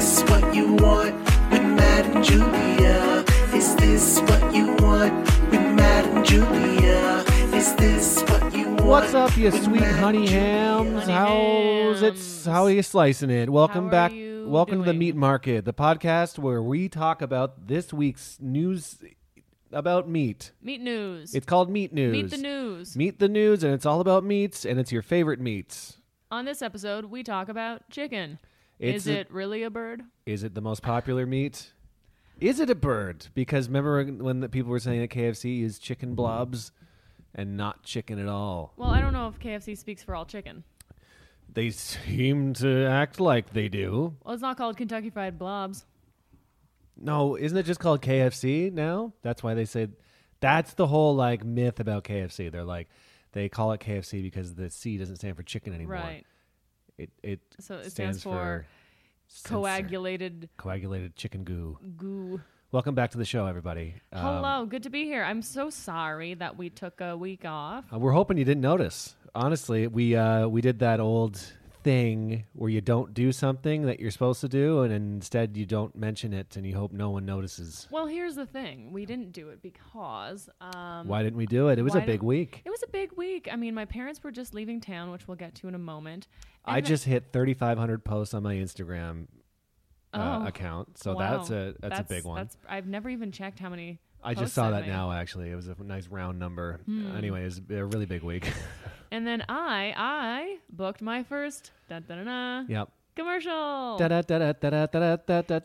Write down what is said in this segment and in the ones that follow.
this what you want with Matt and Julia? Is this what you want with Matt and Julia? Is this what you want? What's up, you sweet Matt honey hams? Honey How's it? How are you slicing it? Welcome are back. you Welcome to the doing? Meat Market, the podcast where we talk about this week's news about meat. Meat news. It's called Meat News. Meet the news. Meet the news, and it's all about meats, and it's your favorite meats. On this episode, we talk about chicken. It's Is a- it really a bird? Is it the most popular meat? Is it a bird? Because remember when the people were saying that KFC is chicken blobs and not chicken at all? Well, I don't know if KFC speaks for all chicken. They seem to act like they do. Well, it's not called Kentucky Fried Blobs. No, isn't it just called KFC now? That's why they say that's the whole like myth about KFC. They're like they call it KFC because the C doesn't stand for chicken anymore. Right. It it So it stands, stands for censor- Coagulated coagulated chicken goo. goo. Welcome back to the show, everybody. Um, Hello, good to be here. I'm so sorry that we took a week off. uh, we're hoping you didn't notice. Honestly, we uh, we did that old thing where you don't do something that you're supposed to do, and instead you don't mention it, and you hope no one notices. Well, here's the thing. We didn't do it because um, Why didn't we do it? It was a big week. it was a big week. I mean, my parents were just leaving town, which we'll get to in a moment. I just hit 3,500 posts on my Instagram uh, Oh, account, so wow. that's a that's, a big one. That's, I've never even checked how many. I just saw that made. now. Actually, it was a nice round number. Hmm. Anyway, it was a really big week. And then I, I booked my first da da da da yep. commercial. Da da da da da da da da.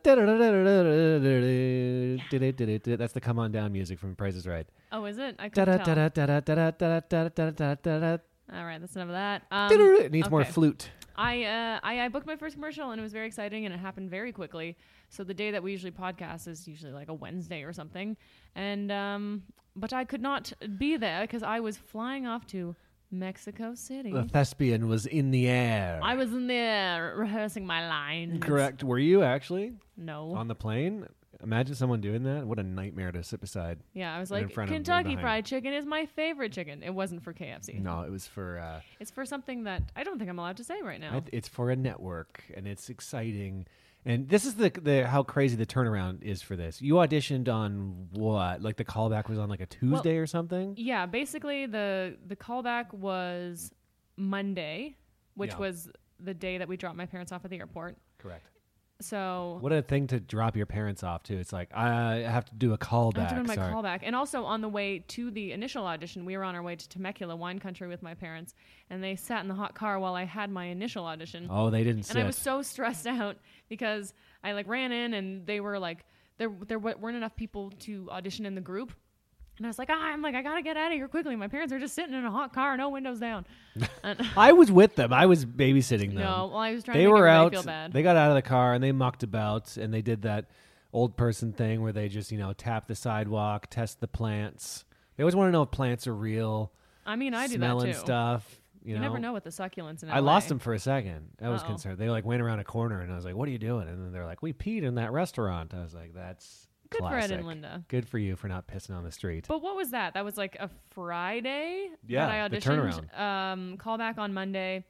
That's the "Come On Down" music from Price is Right. Oh, is it? I couldn't tell. It All right, that's enough of that. Um, needs more flute. I, uh, I I booked my first commercial and it was very exciting and it happened very quickly. So the day that we usually podcast is usually like a Wednesday or something, and um, but I could not be there because I was flying off to Mexico City. The thespian was in the air. I was in there rehearsing my lines. Correct. Were you actually No. on the plane? Imagine someone doing that. What a nightmare to sit beside. yeah, I was like, front of- and Kentucky. Fried Chicken is my favorite chicken. It wasn't for KFC. No, it was for. Uh, It's for something that I don't think I'm allowed to say right now. It's for a network, and it's exciting. And this is the the how crazy the turnaround is for this. You auditioned on what? Like the callback was on like a Tuesday or something. yeah, basically the the callback was Monday, which Yeah. was the day that we dropped my parents off at the airport. Correct. So What a thing to drop your parents off to. It's like I have to do a callback. have to to my sorry. callback. And also on the way to the initial audition, we were on our way to Temecula wine country with my parents, and they sat in the hot car while I had my initial audition. Oh, they didn't sit. and I was so stressed out because I like ran in and they were like there there weren't enough people to audition in the group. And I was like, ah, I'm like, I gotta get out of here quickly. My parents are just sitting in a hot car, no windows down. And I was with them. I was babysitting them. no, well, I was trying they to make were out. feel bad. They got out of the car and they mucked about and they did that old person thing where they just you know tap the sidewalk, test the plants. They always want to know if plants are real. I mean, I do that smelling too. stuff. You, You, know, never know what the succulents in I lost them for a second. I was Uh-oh. concerned. They like went around a corner, and I was like, "What are you doing?" And then they're like, "We peed in that restaurant." I was like, "That's Good for Ed and Linda. Good for you for not pissing on the street." But what was that? That was like a Friday Yeah, that I the auditioned. Um, call back on Monday.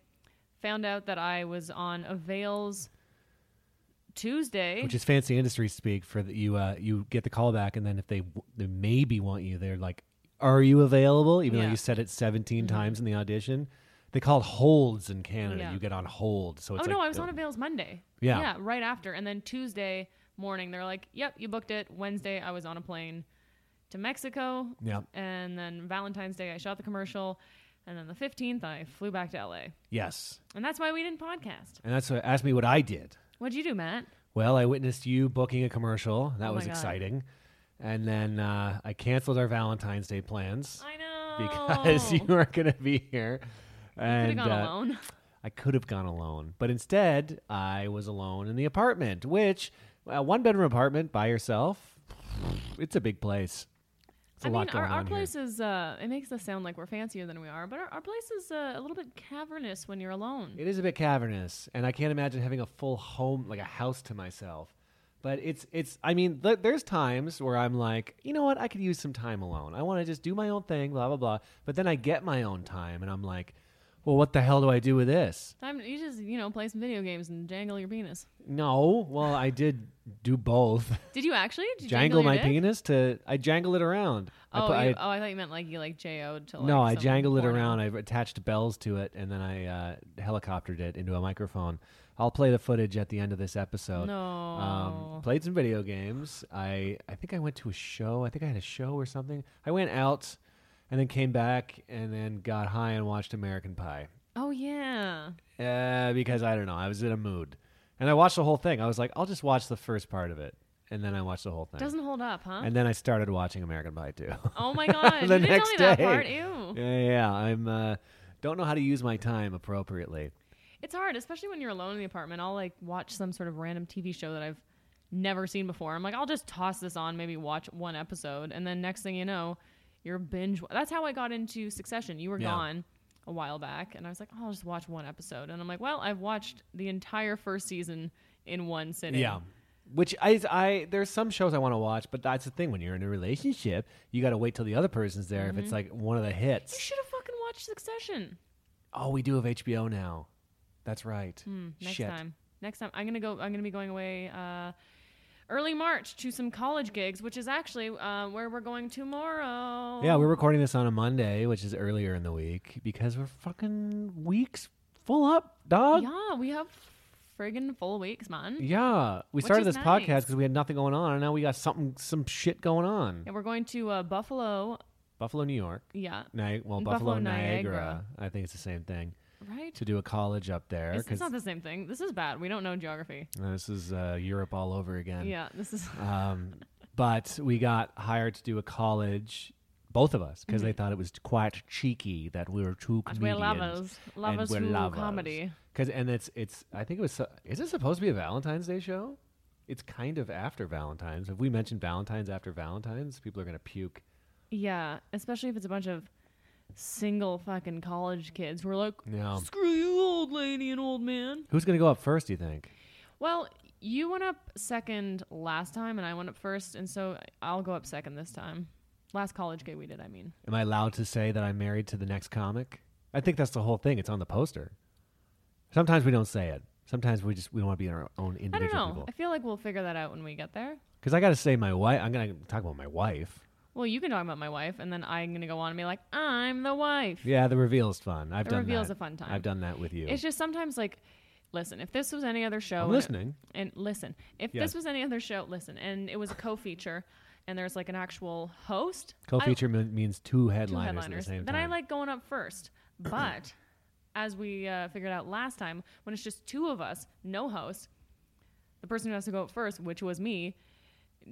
Found out that I was on Avails Tuesday. Which is fancy industry speak for that you uh, you get the call back, and then if they w- they maybe want you, they're like, "Are you available?" Even though Yeah. you said it 17 times in the audition. They call it holds in Canada. Yeah. You get on hold, so oh it's no, I was the- on Avails Monday. Yeah. yeah, right after, and then Tuesday morning they're like, "Yep, you booked it." Wednesday I was on a plane to Mexico, Yeah. and then Valentine's Day I shot the commercial, and then the fifteenth I flew back to LA, Yes, and that's why we didn't podcast. and that's what ask me what I did. What'd you do, Matt? Well, I witnessed you booking a commercial. That Oh was exciting. And then uh, I canceled our Valentine's Day plans I know because you weren't going to be here. could And have gone uh, alone. I could have gone alone, but instead I was alone in the apartment, which uh, one bedroom apartment by yourself. It's a big place. It's a I lot mean, our, our place is, uh, it makes us sound like we're fancier than we are, but our, our place is uh, a little bit cavernous when you're alone. It is a bit cavernous, and I can't imagine having a full home, like a house to myself. But it's it's. I mean, th- there's times where I'm like, you know what? I could use some time alone. I want to just do my own thing, blah blah blah. But then I get my own time, and I'm like, Well, what the hell do I do with this? Time to, you just you know play some video games and jangle your penis. No. Well, I did do both. Did you actually? Did you jangle your my dick? penis to I jangle it around. I Oh, put- you, I- oh, I thought you meant like you like jo to like no, I some jangled it porno. around. I attached bells to it, and then I uh, helicoptered it into a microphone. I'll play the footage at the end of this episode. No. Um, played some video games. I I think I went to a show. I think I had a show or something. I went out, and then came back, and then got high and watched American Pie. oh yeah. Uh, because I don't know, I was in a mood, and I watched the whole thing. I was like, I'll just watch the first part of it, and then I watched the whole thing. Doesn't hold up, huh? and then I started watching American Pie too. oh my god. the you next tell me that day. part. Ew. yeah, yeah. I'm uh, don't know how to use my time appropriately. It's hard, especially when you're alone in the apartment. I'll like watch some sort of random TV show that I've never seen before. I'm like, I'll just toss this on, maybe watch one episode, and then next thing you know, you're binge. That's how I got into Succession. You were Yeah. gone a while back, and I was like, oh, I'll just watch one episode, and I'm like, well, I've watched the entire first season in one sitting. Yeah. Which I, I there's some shows I want to watch, but that's the thing when you're in a relationship, you got to wait till the other person's there. If it's like one of the hits, You should have fucking watched Succession. Oh, we do have HBO now. That's right. Hmm, next Shit. time. Next time, I'm gonna go. I'm gonna be going away uh, early March to some college gigs, which is actually uh, where we're going tomorrow. Yeah, we're recording this on a Monday, which is earlier in the week because we're fucking weeks full up, dog. Yeah, we have friggin' full weeks, man. Yeah, we Which started is this podcast because we had nothing going on, and now we got something, some shit going on. And we're going to uh, Buffalo. Buffalo, New York. Yeah, Ni- well, Buffalo, Buffalo, Niagara. Niagara. I think it's the same thing. Right. To do a college up there It's, it's not the same thing. This is bad. We don't know geography. this is uh, Europe all over again. Yeah, this is. Um, but we got hired to do a college, both of us, because they thought it was quite cheeky that we were two Mm-hmm. We're comedians. lovers. Lovers we're who lovers. comedy. Cause, and it's it's. I think it was. su- Is it supposed to be a Valentine's Day show? It's kind of after Valentine's. If we mention Valentine's after Valentine's, people are gonna puke. Yeah, especially if it's a bunch of single fucking college kids who are like, Yeah. screw you, old lady and old man. Who's gonna go up first? Do you think? Well, you went up second last time, and I went up first, and so I'll go up second this time. Last college gig we did, I mean. Am I allowed to say that I'm married to the next comic? I think that's the whole thing. It's on the poster. Sometimes we don't say it. Sometimes we just we don't want to be in our own I don't know. people. I feel like we'll figure that out when we get there. Because I got to say, my wife. I'm gonna talk about my wife. Well, you can talk about my wife, and then I'm gonna go on and be like, I'm the wife. Yeah, the reveal is fun. I've The done reveal's that. a fun time. I've done that with you. It's just sometimes like, listen, if this was any other show, I'm and it- listening. and listen, if Yes. this was any other show, listen, and it was a co-feature, and there's like an actual host, I- Co-feature mean- means two two headliners, headliners. at the same then time. I like going up first. But as we uh, figured out last time, when it's just two of us, no host, the person who has to go up first, which was me,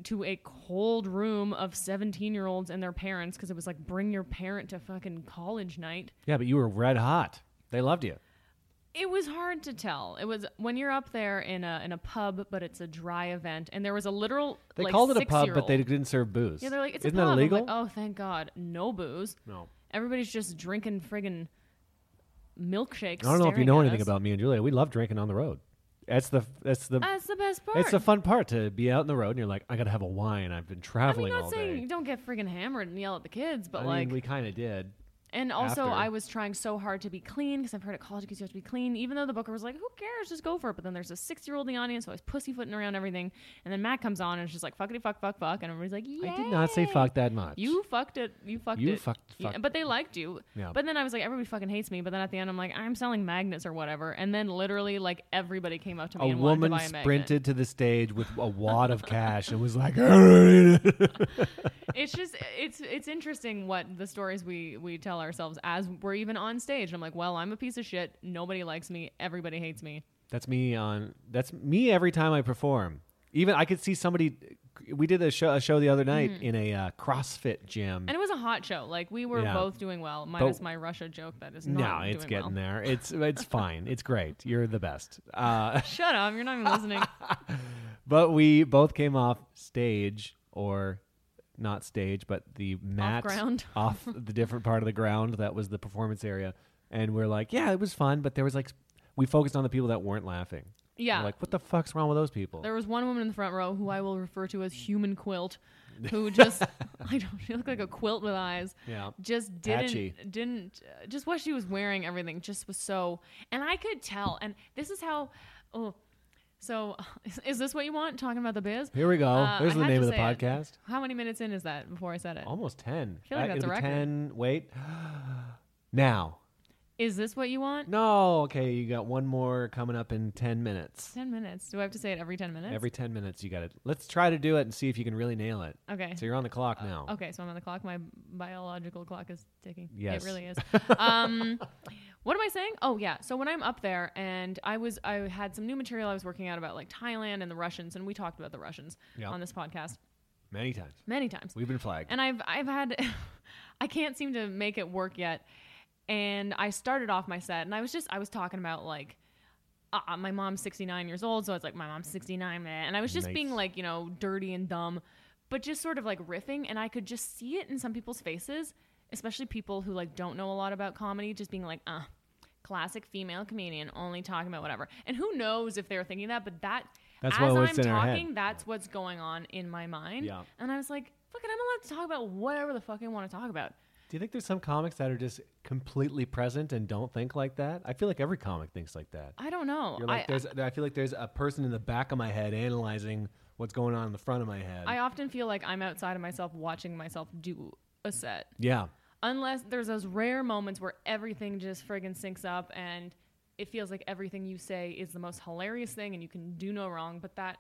to a cold room of 17 year olds and their parents because it was like bring your parent to fucking college night. Yeah, but you were red hot. They loved you. It was hard to tell. It was when you're up there in a in a pub, but it's a dry event, and there was a literal. They like, called it a pub, but they didn't serve booze. Yeah, they're like, it's Isn't a pub. that illegal? like, oh, thank God, no booze. no. Everybody's just drinking friggin' milkshakes. I don't know if you know anything us. about me and Julia. We love drinking on the road. That's the that's the That's the best part. it's the fun part to be out in the road and you're like, I gotta have a wine. I've been traveling I mean, not all saying day. you don't get friggin' hammered and yell at the kids, but I like, mean, we kind of did. And also after. I was trying so hard to be clean because I've heard at college kids you have to be clean. Even though the booker was like, "Who cares? Just go for it." But then there's a six year old in the audience, so I was pussyfooting around everything. And then Matt comes on and it's just like fuckity fuck fuck fuck, and everybody's like, "Yeah." I did not say fuck that much. You fucked it. You fucked You it. fucked- Yeah, fuck- but they liked you. Yeah. But then I was like, everybody fucking hates me. But then at the end, I'm like, I'm selling magnets or whatever. And then literally, like everybody came up to me a and wanted to woman buy a magnet. sprinted to the stage with a wad of cash and was like, it's just it's it's interesting what the stories we we tell ourselves as we're even on stage. I'm like, well, I'm a piece of shit. Nobody likes me. Everybody hates me. That's me on. That's me every time I perform. Even I could see somebody. We did a show, a show the other night in a uh, CrossFit gym. Mm-hmm. And it was a hot show. Like we were Yeah. both doing well, minus my Russia joke that is no, not it's doing getting well. there. It's it's fine. It's great. You're the best. Uh, Shut up! You're not even listening. but we both came off stage or not stage, but the mat ground. off the different part of the ground that was the performance area, and we're like, yeah, it was fun, but there was like we focused on the people that weren't laughing. Yeah. We're like what the fuck's wrong with those people? There was one woman in the front row who I will refer to as Human Quilt. who just I don't she looked like a quilt with eyes. Yeah. Just didn't Patchy. didn't uh, just what she was wearing everything just was so and I could tell and this is how oh so is, is this what you want talking about the biz? Here we go. Uh, There's I the name of the say it. podcast. How many minutes in is that before I said it? Almost 10. I feel like Uh, that's a record. 10. Wait. now. Is this what you want? No. Okay. You got one more coming up in 10 minutes. 10 minutes. Do I have to say it every 10 minutes? Every 10 minutes, you got it. Let's try to do it and see if you can really nail it. Okay. So you're on the clock now. Okay, so I'm on the clock. My biological clock is ticking. Yes. It really is. um, what am I saying? Oh yeah. So when I'm up there and I was I had some new material I was working out about like Thailand and the Russians and we talked about the Russians Yeah. on this podcast Many times. many times. We've been flagged. And I've I've had I can't seem to make it work yet. And I started off my set and I was just I was talking about like uh, my mom's 69 years old, so I was like, my mom's 69, man. And I was just Nice. being like, you know, dirty and dumb, but just sort of like riffing. And I could just see it in some people's faces, especially people who like don't know a lot about comedy, just being like, uh, classic female comedian, only talking about whatever. And who knows if they were thinking that, but that, That's as what I'm in talking, that's what's going on in my mind. Yeah. And I was like, fuck it, I'm allowed to talk about whatever the fuck I want to talk about. Do you think there's some comics that are just completely present and don't think like that? I feel like every comic thinks like that. I don't know. You're like, I, there's, I feel like there's a person in the back of my head analyzing what's going on in the front of my head. I often feel like I'm outside of myself watching myself do a set. yeah. Unless there's those rare moments where everything just friggin' syncs up and it feels like everything you say is the most hilarious thing and you can do no wrong. But that,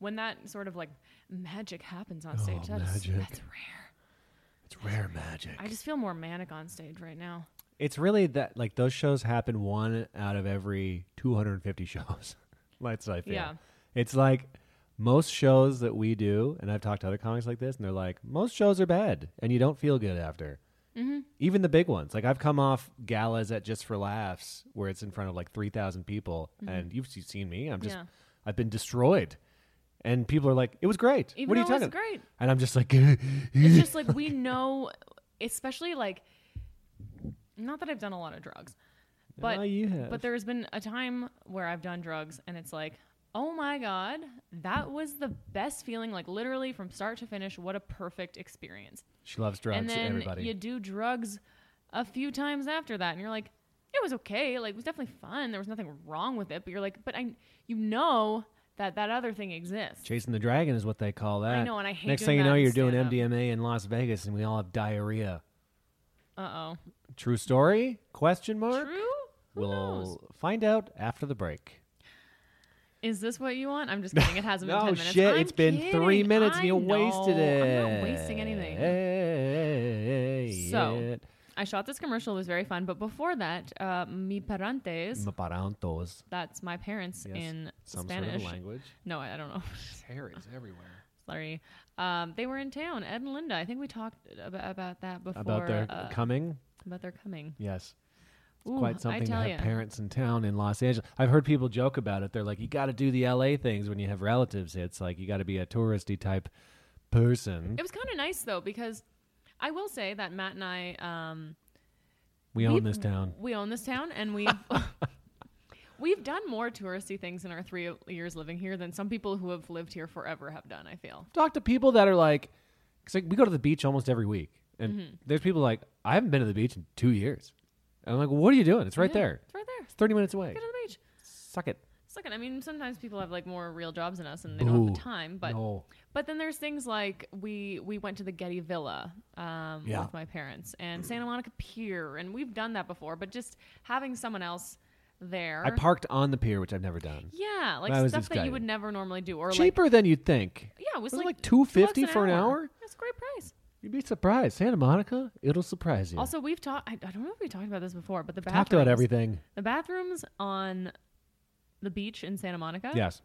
when that sort of like magic happens on oh, stage, Oh, that's, magic. that's rare. It's rare magic. I just feel more manic on stage right now. It's really that like those shows happen one out of every 250 shows. That's I feel. Yeah. It's like most shows that we do, and I've talked to other comics like this, and they're like, most shows are bad, and you don't feel good after. Mm-hmm. Even the big ones. Like I've come off galas at Just for Laughs, where it's in front of like 3,000 people, and you've se- seen me. I'm just, Mm-hmm. Yeah. I've been destroyed. And people are like, it was great. Even what are you talking was great. And I'm just like, It's just like we know, especially like, not that I've done a lot of drugs, but Oh, but there's been a time where I've done drugs and it's like, oh my god, that was the best feeling. Like literally from start to finish, what a perfect experience. she loves drugs. and then everybody. you do drugs a few times after that, and you're like, it was okay. Like it was definitely fun. There was nothing wrong with it. But you're like, but I, you know that that other thing exists. Chasing the dragon is what they call that. I know, and I hate Next thing you know, you're doing. MDMA in Las Vegas, and we all have diarrhea. Uh oh. True story? Question mark. True. Who we'll knows? find out after the break. Is this what you want? I'm just kidding. It hasn't been No 10 minutes. shit! I'm it's been three minutes, I and you wasted it. I'm not wasting anything. Hey, So, I shot this commercial. It was very fun. But before that, uh, mi parantes, Maparantos. that's my parents Yes, in Some Spanish. sort of language. No, I I don't know. Parrots everywhere. Sorry. Um, they were in town, Ed and Linda. I think we talked about, about that before. About their uh, coming. about their coming. Yes. Ooh, Quite something to have ya. parents in town in Los Angeles. I've heard people joke about it. They're like, you got to do the LA things when you have relatives. It's like you got to be a touristy type person. It was kind of nice though because I will say that Matt and I um, We own this town. We own this town, and we've we've done more touristy things in our three years living here than some people who have lived here forever have done. I feel. Talk to people that are like, cause like we go to the beach almost every week, and Mm-hmm. there's people like I haven't been to the beach in two years. And I'm like, well, what are you doing? It's right Yeah, there. It's right there. It's 30 minutes away. Get to the beach. Suck it. Second, I mean, sometimes people have like more real jobs than us, and they don't have Boo. the time. But no. but then there's things like we we went to the Getty Villa um, Yeah. with my parents and Santa Monica Pier, and we've done that before. But just having someone else there, I parked on the pier, which I've never done. yeah, like That was stuff that you exciting. would never normally do, or like Cheaper than you'd think. yeah, it was, Was like like 250 two bucks for an hour? That's a great price. You'd be surprised. Santa Monica, it'll surprise you. Also, we've talked. I, I don't know if we talked about this before, but the bathrooms, Talked about everything. The bathrooms on the beach in Santa Monica. Yes.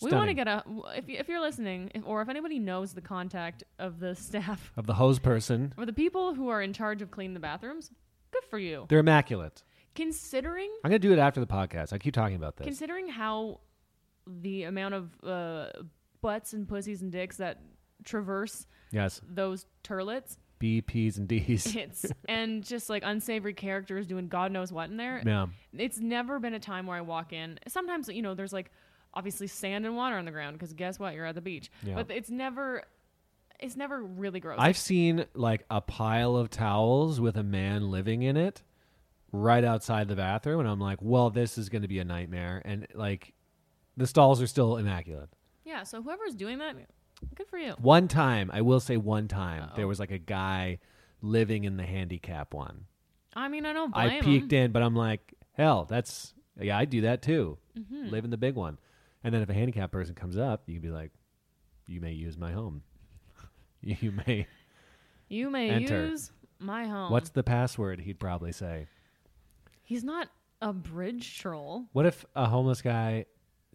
we want to Stunning. get a. If you- if you're listening, if, or if anybody knows the contact of the staff of the hose person. or the people who are in charge of cleaning the bathrooms, good for you. They're immaculate. Considering I'm gonna do it after the podcast. I keep talking about this. considering how the amount of uh, butts and pussies and dicks that traverse yes. those turlets. B, P's, and D's. It's and just like unsavory characters doing God knows what in there. yeah. It's never been a time where I walk in. Sometimes you know there's like obviously sand and water on the ground because guess what? You're at the beach. Yeah. But it's never it's never really gross. I've seen like a pile of towels with a man living in it right outside the bathroom, and I'm like, well, this is going to be a nightmare. And like, the stalls are still immaculate. yeah, so whoever's doing that, good for you. One time, I will say, one time there Uh-oh. was like a guy living in the handicap one. I mean, I don't blame I peeked him. in, but I'm like, hell, that's yeah, I do that too. Mm-hmm. Live in the big one, and then if a handicapped person comes up, you can be like, you may use my home. you may. You may Enter. use my home. What's the password? He'd probably say. He's not a bridge troll. What if a homeless guy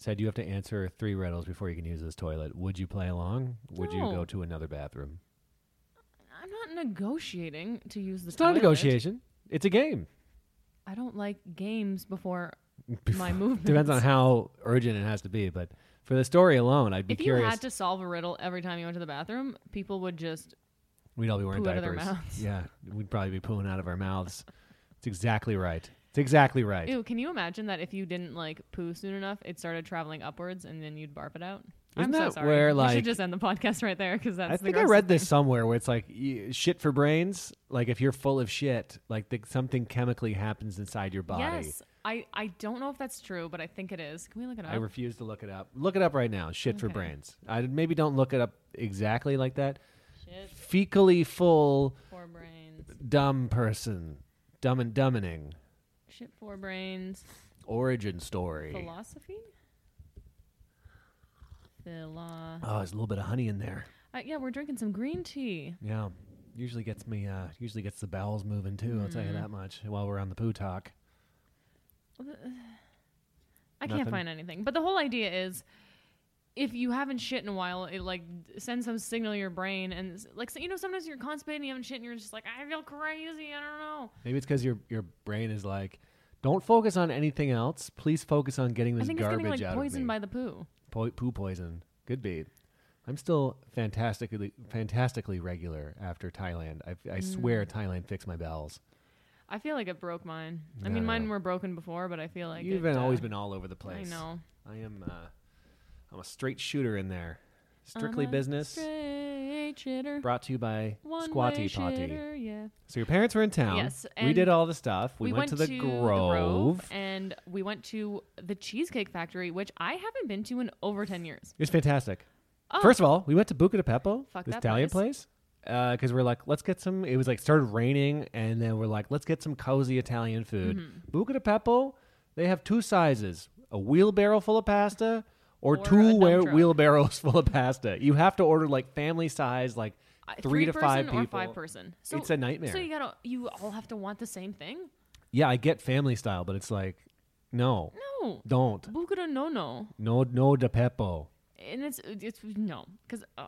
said you have to answer three riddles before you can use this toilet? Would you play along? Would you No. go to another bathroom? I'm not negotiating to use the toilet. It's not a toilet. negotiation. It's a game. I don't like games before my movements. Depends on how urgent it has to be, but for the story alone, I'd be curious. If you curious. had to solve a riddle every time you went to the bathroom, people would just We'd all be wearing poo out of their diapers. mouths. Yeah, we'd probably be pooing out of our mouths. It's exactly right. It's exactly right. Ew, can you imagine that if you didn't like poo soon enough, it started traveling upwards and then you'd barf it out? Isn't I'm so that sorry. where, we should just end the podcast right there because that's I the think I read this somewhere where it's like y- shit for brains. Like if you're full of shit, like the, something chemically happens inside your body. Yes, I I don't know if that's true, but I think it is. Can we look it up? I refuse to look it up. Look it up right now. Shit for brains. I maybe don't look it up exactly like that. Shit Fecally full for brains. dumb person. Dumb and dumbening. Shit for brains. Origin story. Philosophy. Philo. Oh, there's a little bit of honey in there. Uh, yeah, we're drinking some green tea. Yeah. Usually gets me uh usually gets the bowels moving too, I'll tell you Mm. that much. While we're on the poo talk. I Nothing? can't find anything. But the whole idea is if you haven't shit in a while, it like sends some signal to your brain and like so, you know sometimes you're constipated and you haven't shit and you're just like I feel crazy, I don't know. Maybe it's because your your brain is like, don't focus on anything else. Please focus on getting I this think it's garbage getting like out poisoned of me. by the poo. Po- poo poison. Could be. I'm still fantastically fantastically regular after Thailand. I, I swear Mm. Thailand fixed my bowels. I feel like it broke mine. I No, mean, no, mine were broken before, but I feel like You've it, been always uh, been all over the place. I know. I am. Uh, I'm a straight shooter in there. Strictly business. Shitter. Brought to you by One Squatty Potty. shitter, yeah. So your parents were in town. Yes, we did all the stuff. We, went, to the Grove. and we went to the Cheesecake Factory, which I haven't been to in over ten years. It was fantastic. Oh, First of all, we went to Buca de Beppo, Fuck this Italian place, because we're like, let's get some. It was like started raining, and then we're like, let's get some cozy Italian food. Mm-hmm. Buca de Beppo, they have two sizes: a wheelbarrow full of pasta, or, Or two wheelbarrows full of pasta. You have to order like family size, like I- three, to five people. five person. So It's a nightmare. So you gotta, you all have to want the same thing. Yeah, I get family style, but it's like, no, No, don't, Buca no no, no, no de Peppo. and it's it's no because uh,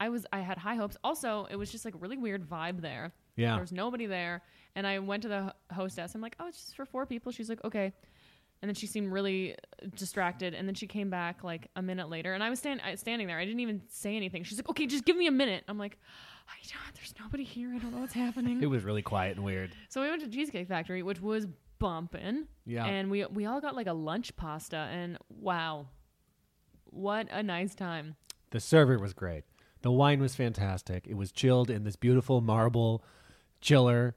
I was I had high hopes. Also, it was just like a really weird vibe there. Yeah, There was nobody there, and I went to the hostess. I'm like, oh, it's just for four people. She's like, okay. And then she seemed really distracted, and then she came back like a minute later, and I was stand- standing there. I didn't even say anything. She's like, okay, just give me a minute. I'm like, I don't. There's nobody here. I don't know what's happening. it was really quiet and weird. So we went to Cheesecake Factory, which was bumping. Yeah. And we we all got like a lunch pasta, and wow, what a nice time. The server was great. The wine was fantastic. It was chilled in this beautiful marble chiller.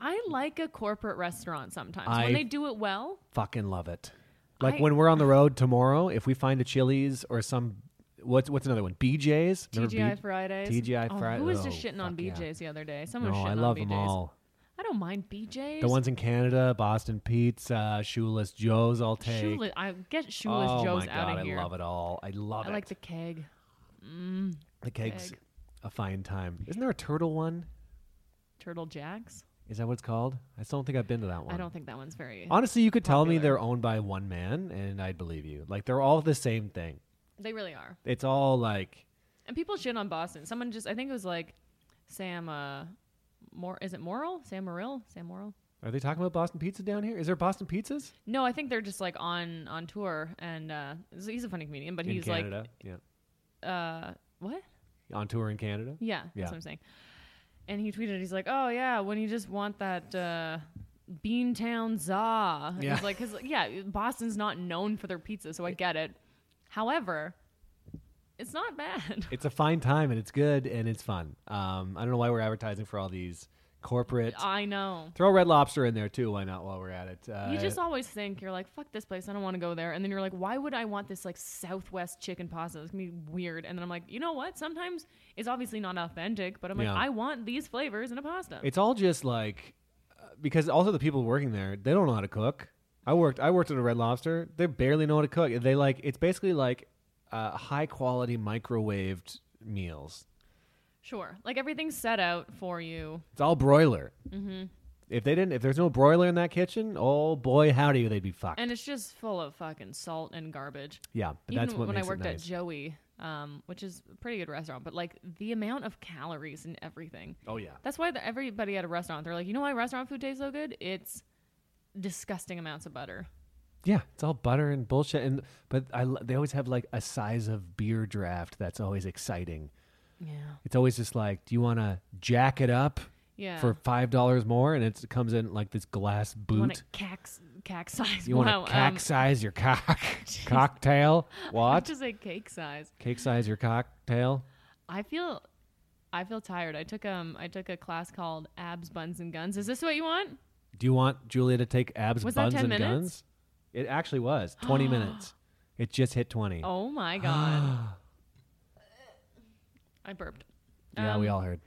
I like a corporate restaurant sometimes I- when they do it well. Fucking love it. Like I- when we're on the road tomorrow, if we find a Chili's or some what's what's another one? BJ's. Remember TGI B- Fridays. TGI oh, Fridays. Who was just Oh, shitting on fuck yeah. BJ's the other day? Someone No, was shitting I on love BJ's. them all. I don't mind BJ's. The ones in Canada, Boston Pizza, Shoeless Joe's. I'll take. Shoeless, I get shoeless oh Joe's my out god, of here. I love it all. I love I it. I like the keg. Mm, the keg's keg. a fine time. Isn't there a turtle one? Turtle Jacks. Is that what it's called? I still don't think I've been to that one. I don't think that one's very. Honestly, you could tell me popular. they're owned by one man, and I'd believe you. Like they're all the same thing. They really are. It's all like And people shit on Boston. Someone just, I think it was like Sam. Uh, Mor- is it Morril? Sam Morril? Sam Morril? Are they talking about Boston Pizza down here? Is there Boston Pizzas No, I think they're just like on on tour, and uh, he's a funny comedian, but in he's Canada? yeah, like, uh, what? on tour in Canada. Yeah, that's Yeah. what I'm saying. And he tweeted, he's like, "Oh yeah, when you just want that uh, Beantown za." Yeah. It's like, cause yeah, Boston's not known for their pizza, so I get it. However, it's not bad. It's a fine time and it's good and it's fun. Um, I don't know why we're advertising for all these corporate. I know. Throw Red Lobster in there too. Why not? While we're at it, uh, You just always think you're like, fuck this place, I don't want to go there, and then you're like, why would I want this like Southwest chicken pasta? It's gonna be weird. And then I'm like, you know what? Sometimes it's obviously not authentic, but I'm like, Yeah. I want these flavors in a pasta. it's all just like uh, because also the people working there they don't know how to cook. I worked I worked at a Red Lobster. They barely know how to cook. They like it's basically like uh, high quality microwaved meals. Sure, like everything's set out for you. It's all broiler. Mm-hmm. If they didn't, if there's no broiler in that kitchen, oh boy, howdy, they'd be fucked. And it's just full of fucking salt and garbage. yeah, but Even that's what when I worked it at. Joey, um, which is a pretty good restaurant, but like the amount of calories and everything. oh yeah, That's why the, everybody at a restaurant, they're like, you know why restaurant food tastes so good? It's disgusting amounts of butter. yeah, it's all butter and bullshit. And but I they always have like a size of beer draft that's always exciting. Yeah. It's always just like, do you want to jack it up Yeah. for five dollars more? And it's, it comes in like this glass boot. you want to cack, cack size. You want to cack um, size your cock cocktail? What? to say cake size. Cake size your cocktail? I feel, I feel tired. I took um, I took a class called Abs, Buns, and Guns. Is this what you want? Do you want Julia to take abs, Was that buns, 10 and minutes? guns? It actually was twenty minutes. It just hit twenty. Oh my god. I burped. yeah, we Um, all heard.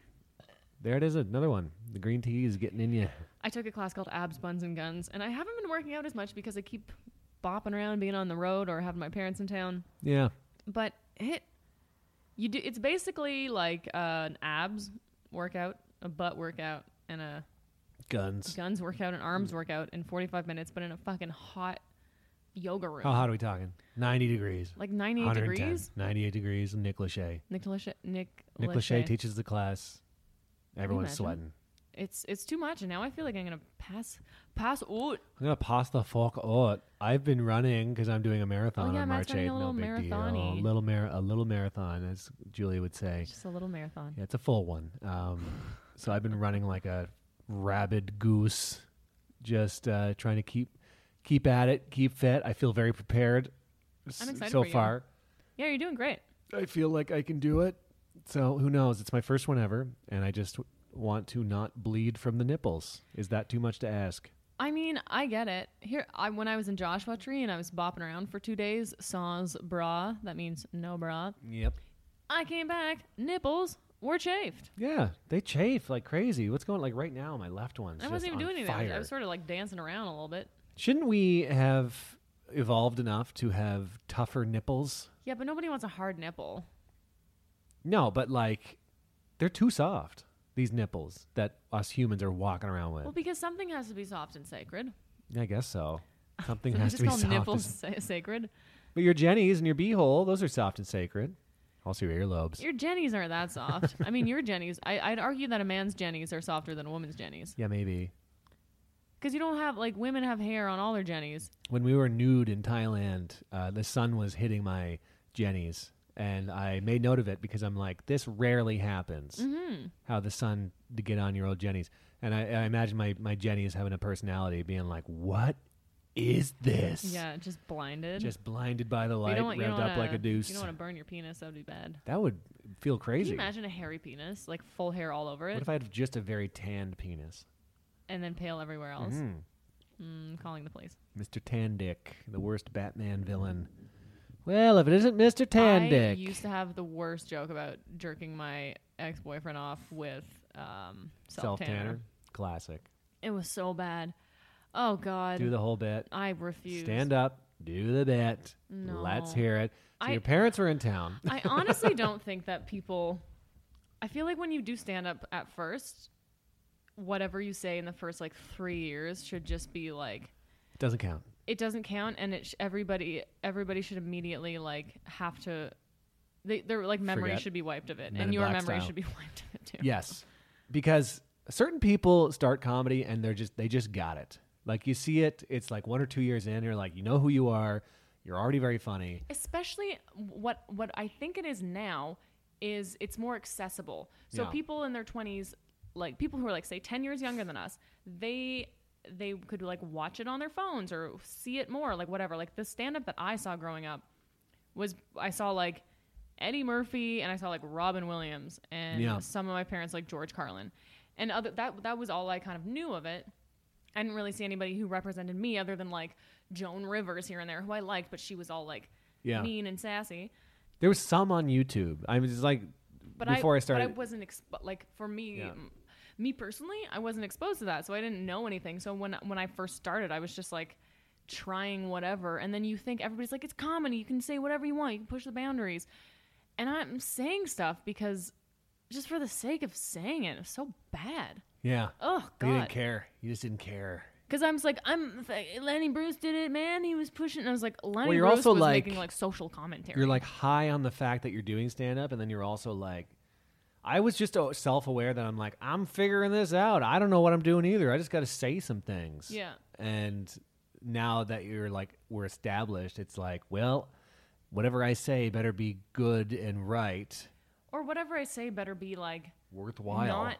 There it is, another one. The green tea is getting in you. I took a class called Abs, Buns, and Guns, and I haven't been working out as much because I keep bopping around, being on the road, or having my parents in town. Yeah. But it, you do. It's basically like uh, an abs workout, a butt workout, and a Guns. guns workout, and arms workout in 45 minutes, but in a fucking hot yoga room, How hot are we talking? 90 degrees. like 98 110. degrees. 98 degrees. Nick Lachey. Nick Lachey, Nick, Nick Lachey teaches the class. Everyone's sweating. It's it's too much, and now I feel like I'm gonna pass pass out. I'm gonna pass the fuck out. I've been running because I'm doing a marathon Oh, yeah, on Matt's March 8th. a No little big deal. A little mar- a little marathon, as Julia would say. Just a little marathon. Yeah, it's a full one. Um, so I've been running like a rabid goose, just uh, trying to keep keep at it, keep fit. I feel very prepared. I'm excited so for you. far. Yeah, you're doing great. I feel like I can do it. So who knows? It's my first one ever, and I just want to not bleed from the nipples. Is that too much to ask? I mean, I get it. Here, I when I was in Joshua Tree and I was bopping around for two days, sans bra. That means no bra. Yep. I came back, nipples were chafed. Yeah, they chafe like crazy. What's going like right now? My left one's I wasn't even on doing anything. I was- I fire. was sort of like dancing around a little bit. Shouldn't we have evolved enough to have tougher nipples? Yeah, but nobody wants a hard nipple. No, but like they're too soft. These nipples that us humans are walking around with. Well, because something has to be soft and sacred. I guess so. Something So has to be soft. nipples sa- sacred. But your jennies and your beehole, those are soft and sacred. Also your earlobes. Your jennies aren't that soft. I mean, your jennies. I, I'd argue that a man's jennies are softer than a woman's jennies. yeah, maybe. Because you don't have like women have hair on all their jennies. When we were nude in Thailand, uh, the sun was hitting my jennies, and I made note of it because I'm like, this rarely happens. Mm-hmm. How the sun to get on your old jennies, and I, I imagine my my jennies having a personality, being like, what is this? Yeah, just blinded. Just blinded by the light, want- revved up like wanna- a deuce. You don't want to burn your penis. That would be bad. that would feel Can crazy. you imagine a hairy penis, like full hair all over it? What if I had just a very tanned penis? And then pale everywhere else? Mm. Mm, calling the police. Mr. Tandick, the worst Batman villain. Well, if it isn't Mr. Tandick. I Tandick. used to have the worst joke about jerking my ex-boyfriend off with um, self Self tanner. tanner. Classic. It was so bad. Oh God, Do the whole bit. I refuse. Stand up. Do the bit. Let's No. hear it. So I- your parents were in town. I honestly don't think that people. I feel like when you do stand up at first, whatever you say in the first like three years should just be like It Doesn't count. it doesn't count, and it sh- everybody everybody should immediately like have to. They, their like memory Forget. should be wiped of it, Men and in your Black memory style. should be wiped of it too. Yes. Because certain people start comedy and they're just they just got it. Like you see it, it's like one or two years in, you're like, you know who you are, you're already very funny. especially what what I think it is now is it's more accessible. So Yeah. people in their 20s like people who are like say 10 years younger than us, they they could like watch it on their phones or see it more like whatever. Like the stand up that I saw growing up was I saw like Eddie Murphy and I saw like Robin Williams and Yeah. some of my parents like George Carlin. And other that that was all I kind of knew of it. I didn't really see anybody who represented me other than like Joan Rivers here and there who I liked, but she was all like Yeah. mean and sassy. There was some on YouTube. I was like, But before I, I, started. but I wasn't like for me, Yeah. m- me personally, I wasn't exposed to that, so I didn't know anything. So when when I first started, I was just like trying whatever, and then you think everybody's like, it's comedy, you can say whatever you want, you can push the boundaries, and I'm saying stuff because just for the sake of saying it, it's so bad. yeah. Oh God. You didn't care. You just didn't care. because I'm like, I'm Lenny Bruce did it, man. He was pushing. And I was like, Lenny you're Bruce also, was like- making like social commentary. You're like high on the fact that you're doing stand up, and then you're also like, I was just self aware that I'm like, I'm figuring this out. I don't know what I'm doing either. I just got to say some things. yeah. And now that you're like, we're established, it's like, well, whatever I say better be good and right, Or whatever I say better be like worthwhile. not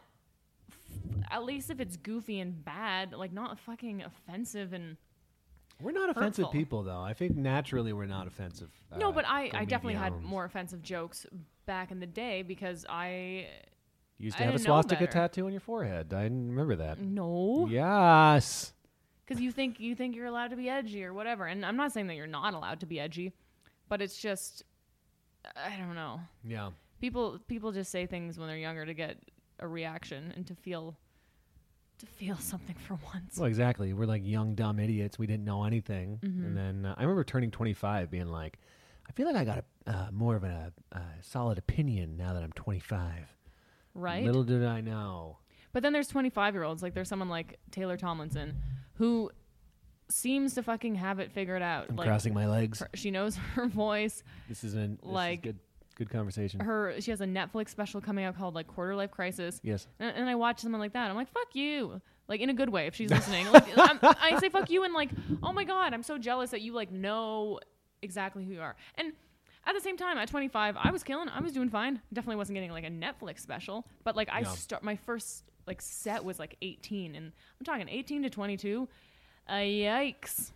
at least if it's goofy and bad, like not fucking offensive and we're not offensive hurtful. people, though. I think naturally we're not offensive. no. uh, But I, I definitely had more offensive jokes back in the day because I You used to I have a didn't know swastika better. tattoo on your forehead. I remember that. no Yes. because you think you think you're allowed to be edgy or whatever, and I'm not saying that you're not allowed to be edgy, but it's just I don't know. Yeah. People people just say things when they're younger to get a reaction and to feel to feel something for once. Well, exactly. We're like young, dumb idiots. We didn't know anything. Mm-hmm. And then uh, I remember turning 25 being like, I feel like I got a, uh, more of a, uh solid opinion now that I'm 25. right? Little did I know. But then there's 25 year olds. Like there's someone like Taylor Tomlinson who seems to fucking have it figured out. I'm like crossing my legs. her- she knows her voice. This is an this like, is good, good conversation. Her she has a Netflix special coming out called like Quarter Life Crisis. yes. And, and I watch someone like that. I'm like, fuck you. Like in a good way if she's listening. Like I'm, I say fuck you and like, oh my god, I'm so jealous that you like know exactly who you are. And at the same time, at 25, I was killing. I was doing fine. Definitely wasn't getting like a Netflix special, but like I Yeah. start my first like set was like 18, and I'm talking 18 to 22. Uh, yikes!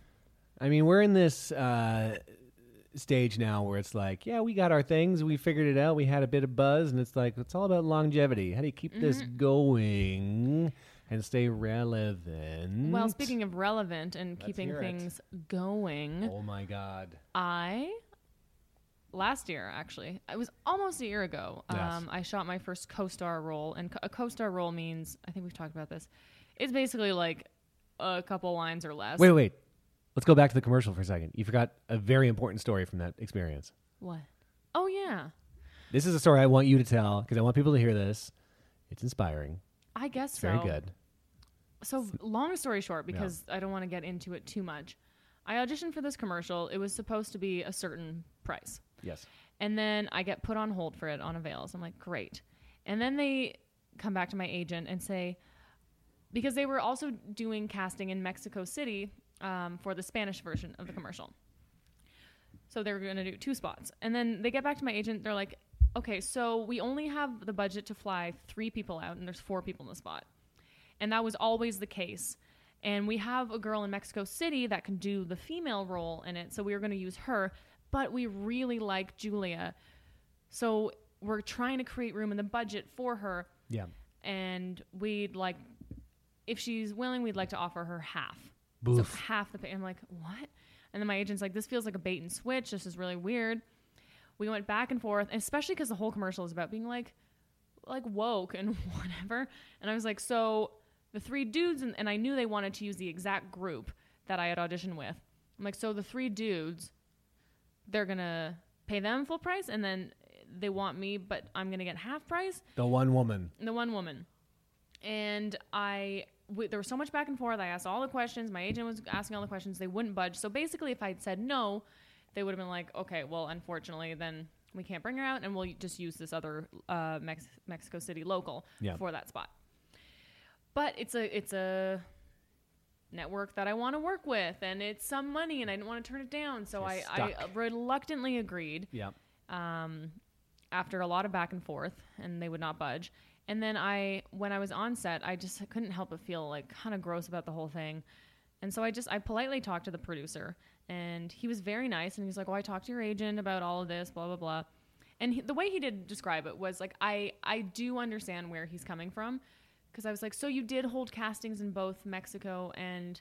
I mean, we're in this uh, stage now where it's like, yeah, we got our things. We figured it out. We had a bit of buzz. And it's like, it's all about longevity. How do you keep this Mm-hmm. going and stay relevant? Well, speaking of relevant and Let's keeping hear it. things going, Oh, my God. I last year actually it was almost a year ago Yes. um, i shot my first co-star role and co- a co-star role means i think we've talked about this it's basically like a couple lines or less Wait, wait. Let's go back to the commercial for a second. You forgot a very important story from that experience. what oh yeah This is a story I want you to tell because I want people to hear this. It's inspiring. i guess It's so very good. so long story short because i don't want to get into it too much i auditioned for this commercial it was supposed to be a certain price Yes. And then I get put on hold for it on Avails. I'm like, great. And then they come back to my agent and say, because they were also doing casting in Mexico City um, for the Spanish version of the commercial. So they were going to do two spots. And then they get back to my agent. They're like, okay, so we only have the budget to fly three people out, and there's four people in the spot. And that was always the case. And we have a girl in Mexico City that can do the female role in it. So we were going to use her. But we really like Julia. So we're trying to create room in the budget for her. Yeah. And we'd like, if she's willing, we'd like to offer her half. Boof. So half the pay. I'm like, what? And then my agent's like, this feels like a bait and switch. This is really weird. We went back and forth, especially because the whole commercial is about being like, like woke and whatever. And I was like, so the three dudes, and, and I knew they wanted to use the exact group that I had auditioned with. I'm like, so the three dudes, they're gonna pay them full price, and then they want me, but I'm gonna get half price? The one woman. the one woman. And i w- there was so much back and forth. I asked all the questions. My agent was asking all the questions. They wouldn't budge. So basically if i'd said no they would have been like okay well unfortunately then we can't bring her out and we'll just use this other uh, Mex- mexico city local Yeah. for that spot. But it's a it's a network that i want to work with and it's some money and i didn't want to turn it down so I, I reluctantly agreed Yeah. um, after a lot of back and forth, and they would not budge. And then I, when I was on set, I just couldn't help but feel like kind of gross about the whole thing. And so I just, I politely talked to the producer, and he was very nice, and he's like, "Well, I talked to your agent about all of this, blah blah blah." And he, the way he did describe it was like I I do understand where he's coming from because I was like, so you did hold castings in both Mexico and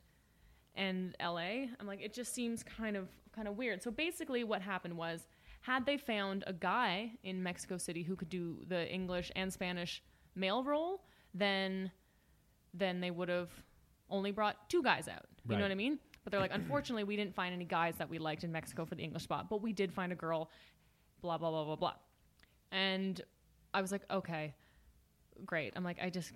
and LA. I'm like, it just seems kind of kind of weird. So basically, what happened was, had they found a guy in Mexico City who could do the English and Spanish male role, then then they would have only brought two guys out. You Right. know what I mean? But they're like, unfortunately, we didn't find any guys that we liked in Mexico for the English spot, but we did find a girl. Blah blah blah blah blah. And I was like, okay, great. I'm like, I just,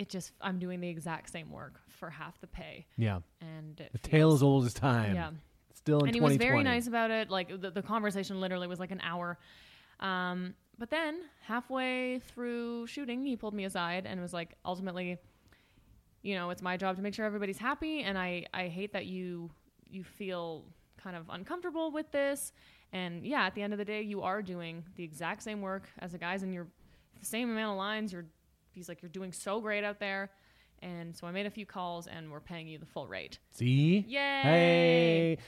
it just, I'm doing the exact same work for half the pay, Yeah. and The feels- tale as old as time. yeah. Still in and he was very nice about it. Like the, the conversation literally was like an hour. Um, but then halfway through shooting, he pulled me aside and was like, ultimately, you know, it's my job to make sure everybody's happy, and I I hate that you you feel kind of uncomfortable with this. And yeah, at the end of the day, you are doing the exact same work as the guys, and you're the same amount of lines. You're he's like you're doing so great out there. And so I made a few calls, and we're paying you the full rate. See? Yay! Hey.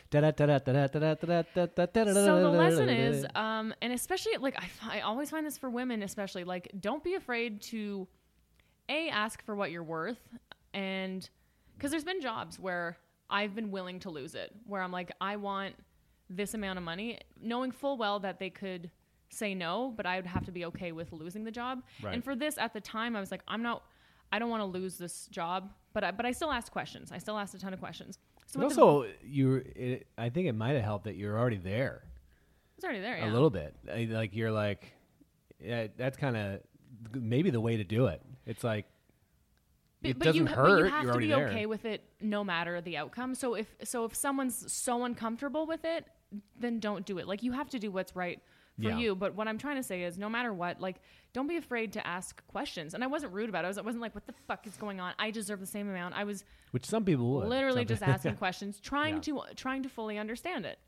So the lesson is, um, and especially like I, f- I always find this for women, especially like don't be afraid to, a ask for what you're worth, and because there's been jobs where I've been willing to lose it, where I'm like I want this amount of money, knowing full well that they could say no, but I would have to be okay with losing the job. Right. And for this, at the time, I was like, I'm not, I don't want to lose this job, but I, but I still asked questions. I still asked a ton of questions. So But with the- also, you. It, I think it might have helped that you're already there it's already there. a little bit. I- Like you're like, yeah, that's kind of maybe the way to do it. It's like But- it but doesn't you, hurt. But you have you're to be there. okay with it, no matter the outcome. So if so, if someone's so uncomfortable with it, then don't do it. Like you have to do what's right for Yeah. you. But what I'm trying to say is, no matter what, like don't be afraid to ask questions. And I wasn't rude about it. I, was, I wasn't like, "What the fuck is going on? I deserve the same amount." I was Which some people would. literally just asking questions, trying Yeah. to trying to fully understand it.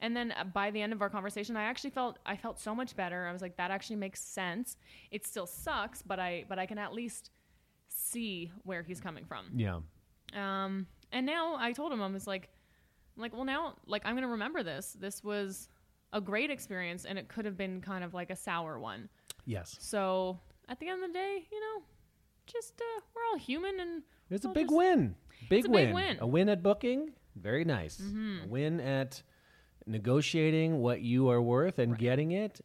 And then uh, by the end of our conversation, I actually felt I felt so much better. I was like, that actually makes sense. It still sucks, but I but I can at least see where he's coming from. Yeah. Um, and now I told him I was like, I'm like, well, now like I'm gonna remember this. This was a great experience, and it could have been kind of like a sour one. Yes. So at the end of the day, you know, just uh, we're all human, and It's a we'll big just- win. Big a win. big win. A win at booking. Very nice. Mm-hmm. A win at negotiating what you are worth and getting it.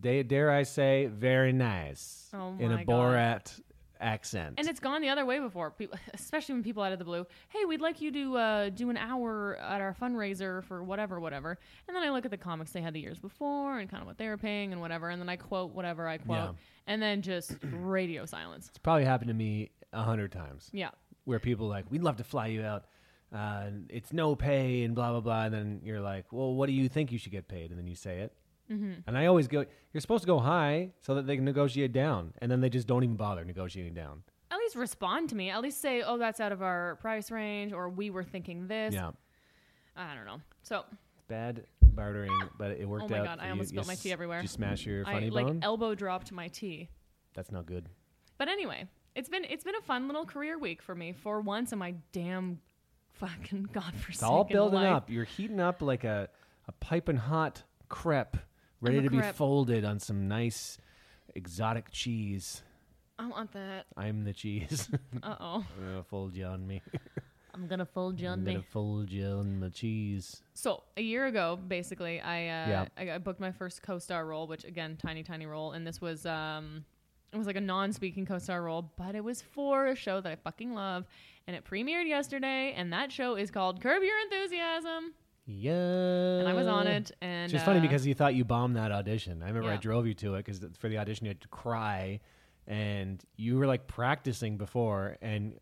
They, dare I say, very nice. Oh in a God. Borat accent. And it's gone the other way before, people, especially when people out of the blue, hey, we'd like you to uh, do an hour at our fundraiser for whatever, whatever. And then I look at the comics they had the years before and kind of what they were paying and whatever. And then I quote whatever I quote. Yeah. And then just radio silence. it's probably happened to me a hundred times. Yeah. where people are like, we'd love to fly you out. Uh, it's no pay and blah blah blah. And then you're like, well, what do you think you should get paid? And then you say it. Mm-hmm. And I always go, you're supposed to go high so that they can negotiate down, and then they just don't even bother negotiating down. At least respond to me. At least say, oh, that's out of our price range, or we were thinking this. Yeah, I don't know. So bad bartering, but it worked Oh my out. God, I you. almost spilled my tea everywhere. Did you smash your I funny like bone? elbow dropped my tea. That's not good. But anyway, it's been it's been a fun little career week for me for once in my damn fucking godforsaken It's all building life. up. You're heating up like a, a piping hot crepe, ready to be folded on some nice exotic cheese. I want that. I'm the cheese. Uh oh. I'm gonna fold you on me. I'm gonna fold you on I'm me. gonna fold you on my cheese. So a year ago, basically, I uh, Yeah. I, I booked my first co-star role, which again, tiny tiny role, and this was um, it was like a non-speaking co-star role, but it was for a show that I fucking love, and it premiered yesterday, and that show is called Curb Your Enthusiasm, Yeah. and I was on it, and It's just funny uh, because you thought you bombed that audition. I remember I drove you to it because for the audition you had to cry, and you were like practicing before. And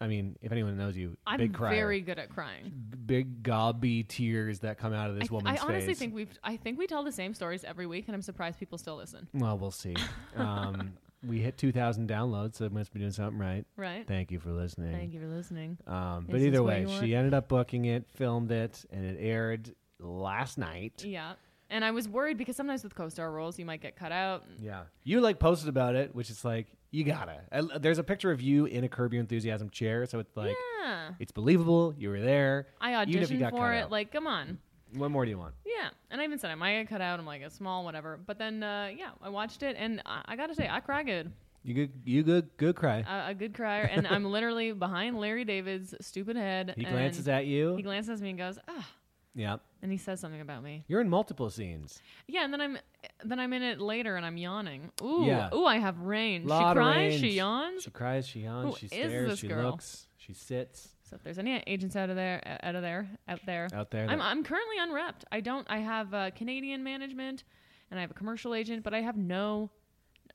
I mean, if anyone knows you, I'm big crier, very good at crying. big gobby tears that come out of this I, I woman's honestly face. think we've I think we tell the same stories every week, and I'm surprised people still listen. well, we'll see. um, we hit 2,000 downloads, so it must be doing something right. Right? Thank you for listening. Thank you for listening. Um, but is either way, you she ended up booking it, filmed it, and it aired last night. Yeah. And I was worried because sometimes with co-star roles you might get cut out. Yeah. You like posted about it, which is like, you gotta. I- There's a picture of you in a Curb Your Enthusiasm chair, so it's like, yeah. it's believable. You were there. I even if you auditioned for it. out. Like, come on. What more do you want? Yeah, and I even said I might get cut out. I'm like, a small, whatever. But then, uh, yeah, I watched it, and I, I gotta say, I cry good. You good? You good? Good cry. A, a good crier, and I'm literally behind Larry David's stupid head. he glances at you. He glances at me and goes, ah, yeah. and he says something about me. You're in multiple scenes. Yeah, and then I'm then I'm in it later, and I'm yawning. Ooh, Yeah. ooh, I have range. Lot she cries, she yawns. She cries. She yawns. Who she stares. she girl? looks. She sits So if there's any agents out of there, out of there, out there, out there. I'm I'm currently unrepped. I don't. I have uh, Canadian management, and I have a commercial agent, but I have no,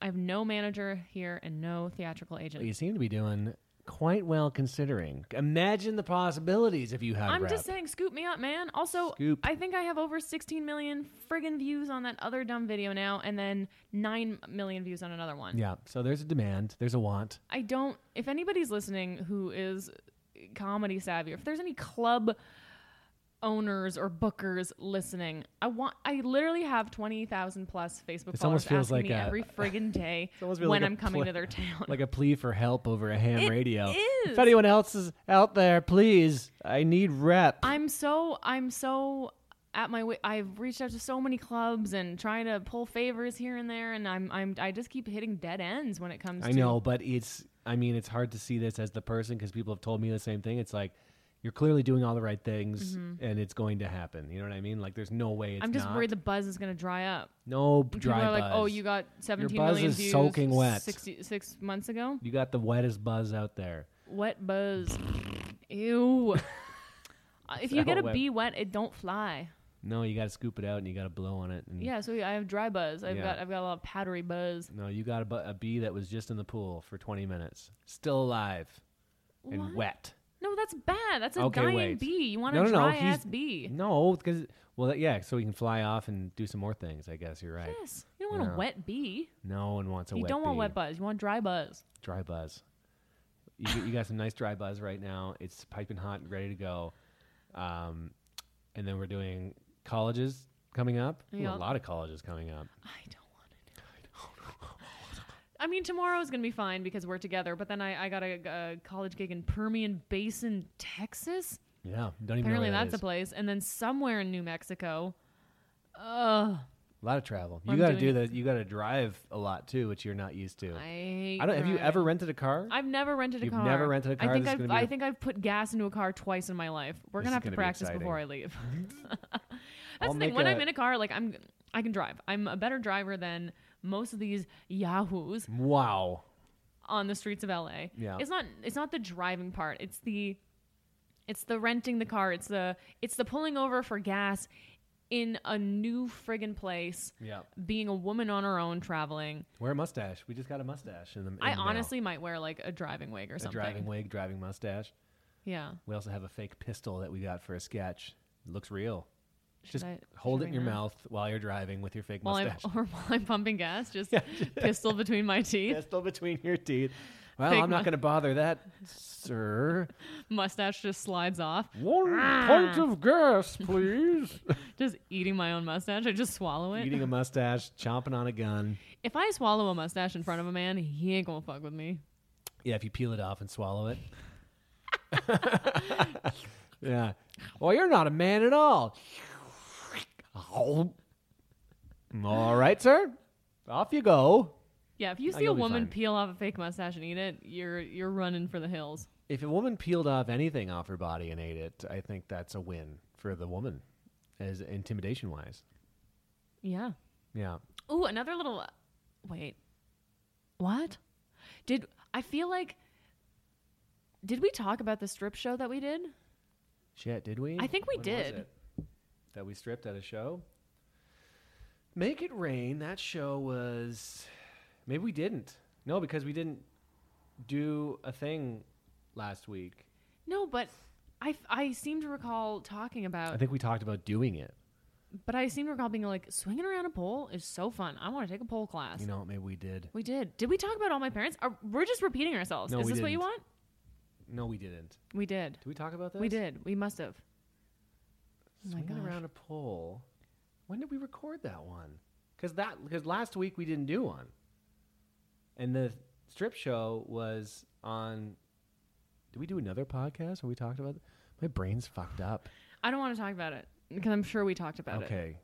I have no manager here and no theatrical agent. you seem to be doing quite well considering. Imagine the possibilities if you had. I'm rep. just saying, scoop me up, man. Also, Scoop. I think I have over 16 million friggin' views on that other dumb video now, and then 9 million views on another one. Yeah. So there's a demand. There's a want. I don't. If anybody's listening who is comedy savvy, or if there's any club owners or bookers listening, I want. I literally have 20,000 plus Facebook This followers almost feels asking like me a- every friggin' day when like I'm coming to their town. Like a plea for help over a ham It radio. is. If anyone else is out there, please, I need rep. I'm so I'm so at my way. I've reached out to so many clubs and trying to pull favors here and there, and I'm I'm I just keep hitting dead ends when it comes. I to I know, but it's. I mean, it's hard to see this as the person because people have told me the same thing. It's like you're clearly doing all the right things, and it's going to happen. You know what I mean? Like, there's no way it's Mm-hmm. I'm just not. worried the buzz is going to dry up. no People dry are like, buzz. "Oh, you got 17 buzz million is views soaking wet. 60, six months ago. You got the wettest buzz out there. Wet buzz. Ew. Uh, if you get a wet. bee wet, it don't fly. No, you got to scoop it out and you got to blow on it. And Yeah, so I have dry buzz. I've Yeah. got I've got a lot of powdery buzz. No, you got a, bu- a bee that was just in the pool for 20 minutes, still alive and What? wet. No, that's bad. That's a Okay, dying wait. bee. You want No, a no, no, dry he's- ass bee. No, because well, yeah, so he can fly off and do some more things. I guess you're right. Yes. You don't want Yeah. a wet bee. No one wants a you wet don't want bee. wet buzz. You want dry buzz. dry buzz. You, you got some nice dry buzz right now. It's piping hot and ready to go. Um, and then we're doing colleges coming up. Ooh, Yeah. a lot of colleges coming up. I don't want to do it. I mean, tomorrow's gonna be fine because we're together. But then I, I got a, a college gig in Permian Basin, Texas. Yeah, don't even Apparently that's that a place. And then somewhere in New Mexico. Ugh. A lot of travel. You got to do that. You got to drive a lot too, which you're not used to. I I don't. Have you ever rented a car? I've never rented a You've car. never rented a car? I think I've, be I the- think I've put gas into a car twice in my life. We're gonna have to be practice exciting. before I leave. Mm-hmm. That's the thing. When I'm in a car, like I'm, I can drive. I'm a better driver than most of these yahoos wow. on the streets of LA. Yeah. It's not. It's not the driving part. It's the, it's the renting the car. It's the. It's the pulling over for gas, in a new friggin' place. Yeah. Being a woman on her own traveling. Wear a mustache. We just got a mustache in the. In I the mail. honestly might wear like a driving wig or a something. driving wig, driving mustache. Yeah. We also have a fake pistol that we got for a sketch. It looks real. Just I- hold it in your mouth while you're driving with your fake while I'm, mustache. or while I'm pumping gas, just pistol between my teeth, Pistol between your teeth. Well, Fake I'm not mu- going to bother that, sir. mustache just slides off. One ah. pint of gas, please. Just eating my own mustache, I just swallow it. Eating a mustache, chomping on a gun. if I swallow a mustache in front of a man, he ain't gonna fuck with me. Yeah, if you peel it off and swallow it. yeah. Well, you're not a man at all. All right, sir. Off you go. Yeah, if you see a you'll be woman fine. peel off a fake mustache and eat it, you're you're running for the hills. If a woman peeled off anything off her body and ate it, I think that's a win for the woman, as intimidation wise. Yeah. Yeah. Ooh, another little. uh, Wait. What? Did I feel like? Did we talk about the strip show that we did? Shit, did we? I think we When was did. it? That we stripped at a show? Make It Rain, that show was. Maybe we didn't. No, because we didn't do a thing last week. No, but I, I seem to recall talking about I think we talked about doing it. But I seem to recall being like, swinging around a pole is so fun. I want to take a pole class. You know, what, maybe we did. we did. Did we talk about all my parents? Are, we're just repeating ourselves. No, is we this what you didn't. want? No, we didn't. We did. Did we talk about this? We did. We must have. Oh Swinging gosh. around a pole. When did we record that one? Because that because last week we didn't do one, and the strip show was on. Did we do another podcast where we talked about? My brain's fucked up. I don't want to talk about it. because I'm sure we talked about it. Okay.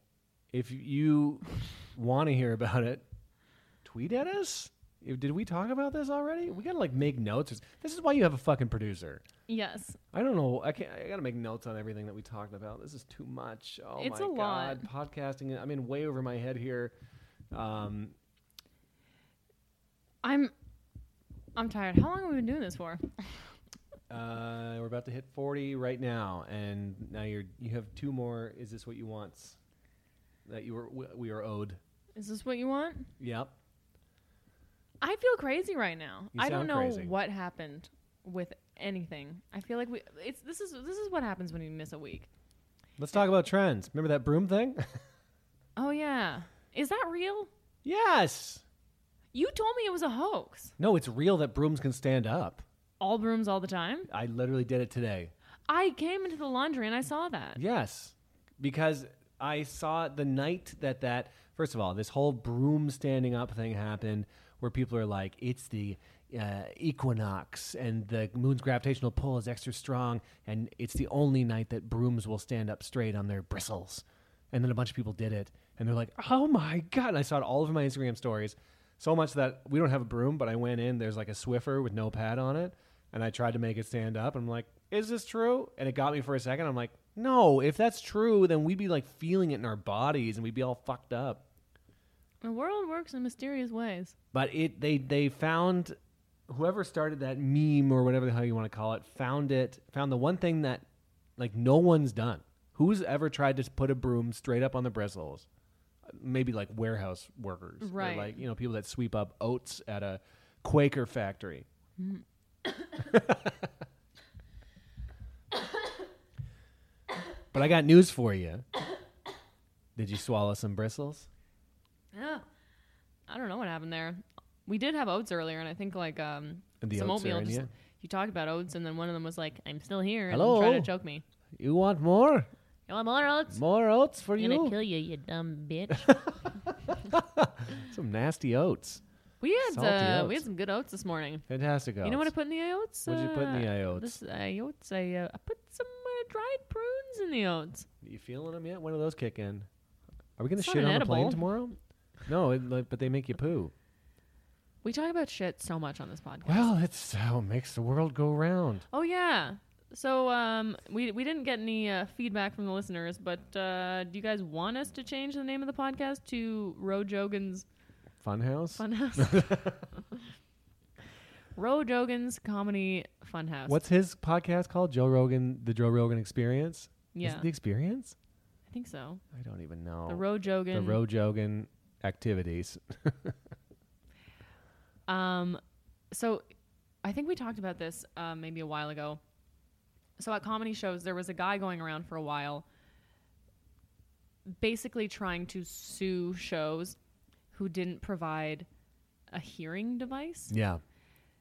If you want to hear about it, tweet at us. Did we talk about this already? We gotta like make notes. This is why you have a fucking producer. Yes. I don't know. I can't. I gotta make notes on everything that we talked about. This is too much. Oh It's my a lot. god, podcasting. I'm in way over my head here. Um, I'm I'm tired. How long have we been doing this for? uh, we're about to hit 40 right now, and now you're you have two more. Is this what you want? That you were we- we are owed. Is this what you want? Yep. I feel crazy right now. You I don't know crazy. what happened with anything. I feel like we it's this is this is what happens when you miss a week. Let's talk about trends. Remember that broom thing? Oh yeah. Is that real? yes. You told me it was a hoax. No, it's real that brooms can stand up. All brooms all the time? I literally did it today. I came into the laundry and I saw that. Yes, because I saw the night that that first of all, this whole broom standing up thing happened, where people are like, "It's the uh, equinox, and the moon's gravitational pull is extra strong, and it's the only night that brooms will stand up straight on their bristles." And then a bunch of people did it, and they're like, "Oh my god!" And I saw it all over my Instagram stories, so much that we don't have a broom, but I went in. There's like a Swiffer with no pad on it, and I tried to make it stand up. I'm like, "Is this true?" And it got me for a second. I'm like, "No, if that's true, then we'd be like feeling it in our bodies, and we'd be all fucked up." The world works in mysterious ways. But it they they found whoever started that meme or whatever the hell you want to call it found it found the one thing that like no one's done. Who's ever tried to put a broom straight up on the bristles? Maybe like warehouse workers, or Right. like you know people that sweep up oats at a Quaker factory. Mm. but I got news for you. Did you swallow some bristles? Yeah. I don't know what happened there. We did have oats earlier, and I think like um the some oats are oatmeal. in Just, ya? you talked about oats, and then one of them was like, "I'm still here," and Hello? tried to choke me. You want more? You want more oats? More oats for I'm gonna you? kill you, you dumb bitch. Some nasty oats. we had Salty uh, we oats. had some good oats this morning. Fantastic oats. You know what I put in the oats? What'd you put in the Uh, oats? This uh, oats. I, uh, I put some uh, dried prunes in the oats. you feeling them yet? When do those kick in? Are we gonna It's not shit an on the plane edible. tomorrow? No, it, like, but they make you poo. We talk about shit so much on this podcast. Well, it's how it makes the world go round. Oh yeah. So um, we we didn't get any uh, feedback from the listeners, but uh, do you guys want us to change the name of the podcast to Ro Jogan's Funhouse. Funhouse? Ro Jogan's Comedy Funhouse. What's his podcast called? Joe Rogan, the Joe Rogan Experience. Is yeah? it the Experience? I think so. I don't even know. The Ro Jogan. The Ro Jogan activities. Um, so I think we talked about this um, maybe a while ago. So at comedy shows, there was a guy going around for a while, basically trying to sue shows who didn't provide a hearing device. Yeah.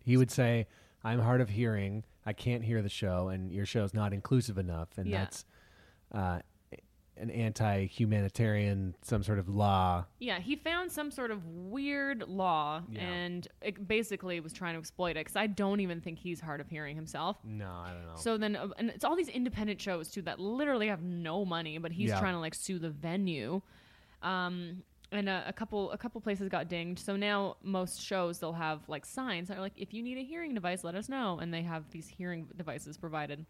He would say, I'm hard of hearing. I can't hear the show, and your show's not inclusive enough. And Yeah. that's uh, an anti humanitarian, some sort of law. Yeah, he found some sort of weird law Yeah. and it basically was trying to exploit it because I don't even think he's hard of hearing himself. No, I don't know. So then, uh, and it's all these independent shows too that literally have no money, but he's Yeah. trying to like sue the venue. Um, and a, a couple, a couple places got dinged. So now most shows they'll have like signs that are like, if you need a hearing device, let us know, and they have these hearing devices provided.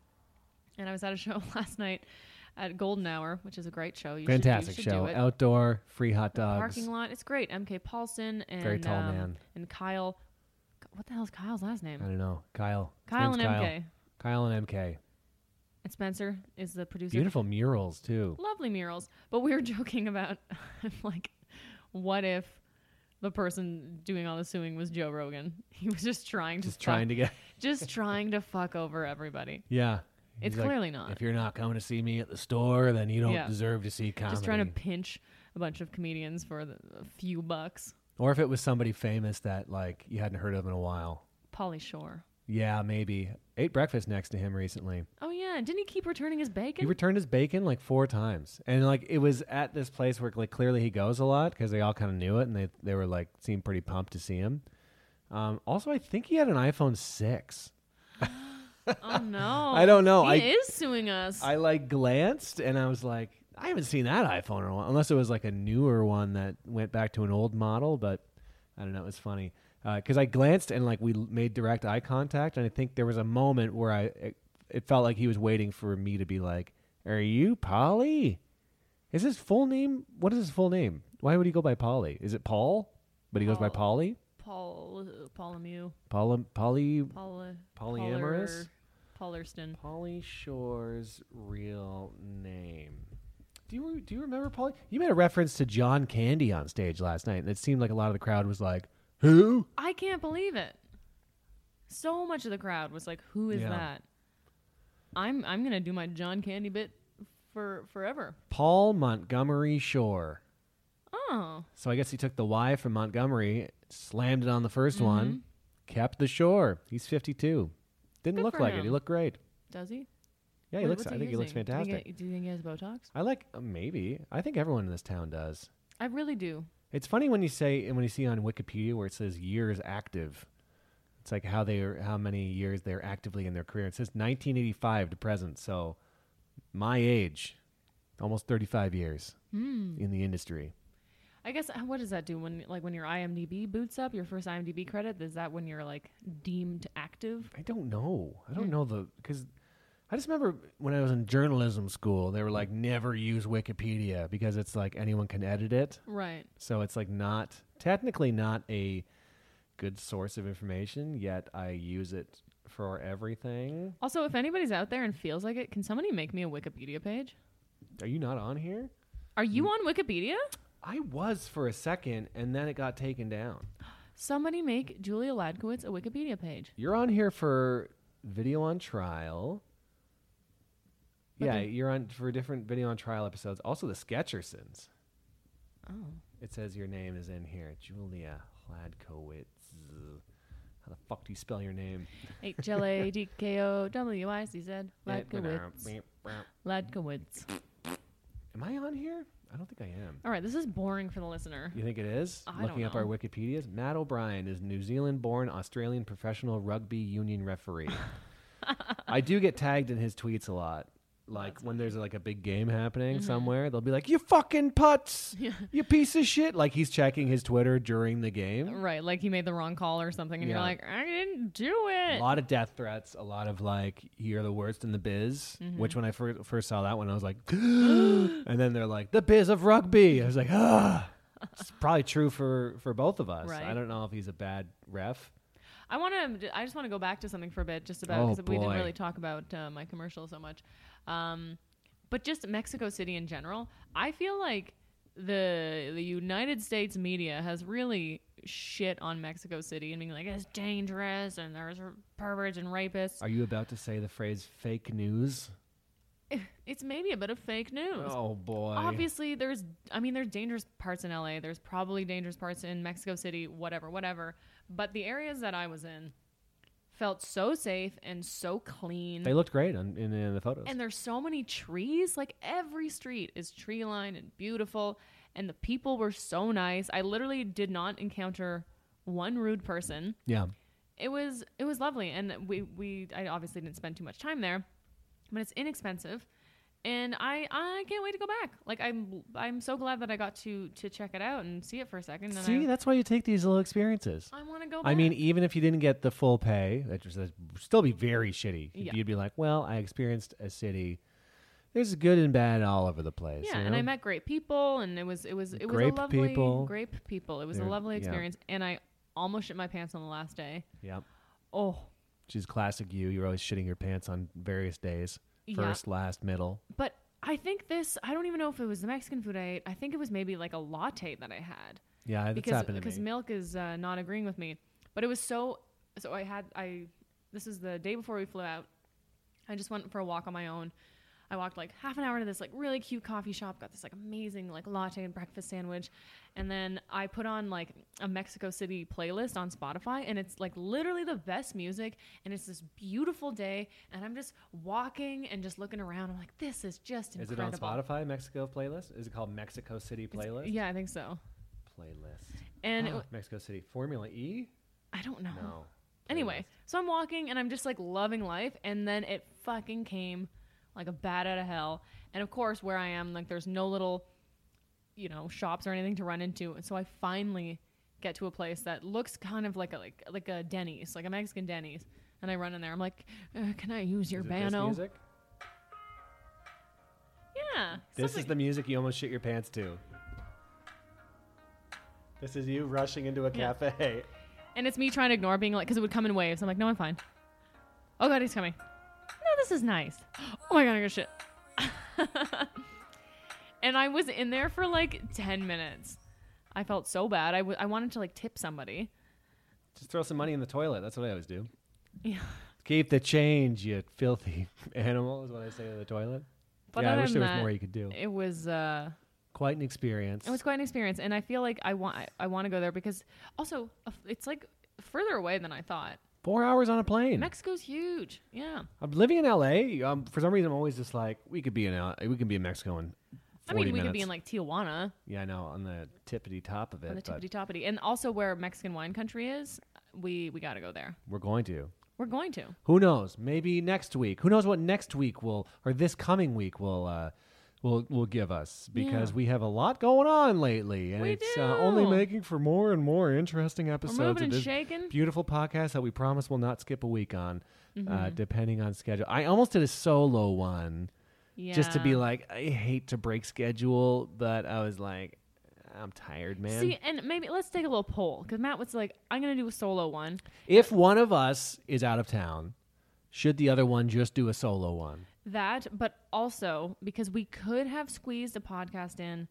And I was at a show last night at Golden Hour, which is a great show. You should- you Fantastic should show. do it. Outdoor, free hot dogs. parking lot. It's great. MK Paulson and Very tall um, man. and Kyle. What the hell is Kyle's last name? I don't know. Kyle. Kyle and name's MK. Kyle and MK. And Spencer is the producer. Beautiful murals, too. Lovely murals. But we were joking about like, what if the person doing all the suing was Joe Rogan? He was just trying to Just trying to get. just trying to fuck over everybody. Yeah. It's like, clearly not. If you're not coming to see me at the store, then you don't Yeah. deserve to see comedy. Just trying to pinch a bunch of comedians for the, a few bucks. Or if it was somebody famous that like you hadn't heard of in a while. Pauly Shore. Yeah, maybe. Ate breakfast next to him recently. Oh yeah, didn't he keep returning his bacon? He returned his bacon like four times, and like it was at this place where like clearly he goes a lot because they all kind of knew it, and they they were like seemed pretty pumped to see him. Um, also, I think he had an iPhone six. Oh no. I don't know. He I is suing us. I like glanced, and I was like, I haven't seen that iPhone in a while, unless it was like a newer one that went back to an old model. But I don't know. It was funny uh, because I glanced and like we l- made direct eye contact, and I think there was a moment where I it, it felt like he was waiting for me to be like, "Are you Pauly? Is his full name? What is his full name? Why would he go by Pauly? Is it Paul? But he goes by. Pauly. Paul uh, Paulamu. Paul Polly Paula. polyamorous. Pollerston. Pauly Shore's real name. Do you do you remember Pauly? You made a reference to John Candy on stage last night, and it seemed like a lot of the crowd was like, "Who?" I can't believe it. So much of the crowd was like, "Who is Yeah. that?" I'm I'm gonna do my John Candy bit for forever. Paul Montgomery Shore. Oh, So I guess he took the Y from Montgomery, slammed it on the 1st mm-hmm. one, kept the shore. He's 52. Didn't Good look for like it. He looked great. does he? Yeah, he What- looks. what's I think he looks using? Do you fantastic. he- Do you think he has Botox? I like uh, maybe. I think everyone in this town does. I really do. It's funny when you say and when you see on Wikipedia where it says years active. It's like how they are, how many years they're actively in their career. It says 1985 to present. So my age, almost 35 years Hmm. in the industry. I guess uh, what does that do when like when your IMDb boots up your first IMDb credit? Is that when you're like deemed active? I don't know. I don't know the because I just remember when I was in journalism school, they were like never use Wikipedia because it's like anyone can edit it. Right. So it's like not technically not a good source of information, yet I use it for everything. Also, if anybody's out there and feels like it, can somebody make me a Wikipedia page? Are you not on here? Are you Mm. on Wikipedia? I was for a second and then it got taken down. Somebody make Julia Hladkowicz a Wikipedia page. You're on here for video on trial. But yeah, you're on for different video on trial episodes. Also the Sketchersons. Oh. It says your name is in here. Julia Hladkowicz. How the fuck do you spell your name? H L A D K O W I C Z. Eh, Ladkowitz. Ladkowitz. Am I on here? I don't think I am. All right, this is boring for the listener. You think it is? I Looking up our. Wikipedias, Matt O'Brien is New Zealand-born Australian professional rugby union referee. I do get tagged in his tweets a lot. Like when there's like a big game happening somewhere, they'll be like, "You fucking putz, Mm-hmm. Yeah. you piece of shit!" Like he's checking his Twitter during the game. Right, like he made the wrong call or something, and Yeah. you're like, I didn't do it." A lot of death threats, a lot of like, "You're the worst in the biz." Mm-hmm. Which when I first first saw that one, I was like, and then they're like, "The biz of rugby." I was like, "Ah." It's probably true for for both of us. Right. I don't know if he's a bad ref. I want to. I just want to go back to something for a bit, just about Oh, because we didn't really talk about uh, my commercial so much, um, but just Mexico City in general. I feel like the the United States media has really shit on Mexico City and being like it's dangerous and there's perverts and rapists. Are you about to say the phrase fake news? It's maybe a bit of fake news. Oh boy. Obviously, there's, I mean, there's dangerous parts in LA. There's probably dangerous parts in Mexico City, whatever, whatever. But the areas that I was in felt so safe and so clean. They looked great on, in, in the photos. and there's so many trees. Like every street is tree lined and beautiful. And the people were so nice. I literally did not encounter one rude person yeah. it was it was lovely and we we I obviously didn't spend too much time there but it's inexpensive and I I can't wait to go back like I'm I'm so glad that I got to to check it out and see it for a second and See, I, that's why you take these little experiences. I want to go back. I mean, even if you didn't get the full pay, that just would still be very shitty. Yeah. You'd be like, well, I experienced a city. There's good and bad all over the place. yeah you and I met great people and it was it was it was Grape a lovely people. grape people it was They're- a lovely yeah. experience and I almost shit my pants on the last day Yep. oh She's classic you. You're always shitting your pants on various days. Yeah. First, last, middle. but I think this I don't even know if it was the Mexican food I ate I think it was maybe like a latte that I had Yeah, that's because happened to because me. milk is uh, not agreeing with me. But it was so so I had I this is the day before we flew out. I just went for a walk on my own. I walked like half an hour to this like really cute coffee shop, got this like amazing like latte and breakfast sandwich, and then I put on like a Mexico City playlist on Spotify, and it's like literally the best music, and it's this beautiful day, and I'm just walking and just looking around. I'm like, this is just incredible. Is it on Spotify, Mexico playlist? Is it called Mexico City It's- playlist? Yeah, I think so. Playlist. And oh, it, Mexico City. Formula E? I don't know. No. Anyway, so I'm walking and I'm just like loving life, and then it fucking came like a bat out of hell. And of course, where I am, like there's no little, you know, shops or anything to run into. And so I finally get to a place that looks kind of like a like like a Denny's, like a Mexican Denny's. And I run in there. I'm like, uh, "Can I use your Is it this bano?" music? Yeah. This is something- the music you almost shit your pants to. This is you rushing into a Yeah. cafe. And it's me trying to ignore being like, because it would come in waves. I'm like, no, I'm fine. Oh god, he's coming. No, this is nice. Oh my god, I got shit. and I was in there for like 10 minutes. I felt so bad. I, w- I wanted to like tip somebody. Just throw some money in the toilet. That's what I always do. Yeah. Keep the change, you filthy animal, is what I say to the toilet. But yeah, I wish there was that, more you could do. It was uh Quite an experience. it was quite an experience and I feel like I want I, I want to go there because also uh, it's like further away than I thought. Four hours on a plane. Mexico's huge. Yeah. I'm living in LA. Um, for some reason, I'm always just like, we could be in L- we could be in Mexico in 40 I mean, we minutes. could be in like Tijuana yeah, I know, on the tippity top of it. on the but tippity toppity. And also where Mexican wine country is, we we got to go there. we're going to. We're going to. Who knows? Maybe next week. Who knows what next week will, or this coming week will, uh, will will give us because Yeah. we have a lot going on lately, and We it's Uh, only making for more and more interesting episodes of this shaking. beautiful podcast that we promise we'll not skip a week on, Mm-hmm. uh, depending on schedule. I almost did a solo one Yeah. just to be like, I hate to break schedule, but I was like, I'm tired, man. See, and maybe let's take a little poll because Matt was like, "I'm gonna do a solo one." if one of us is out of town, should the other one just do a solo one? That, but also because we could have squeezed a podcast in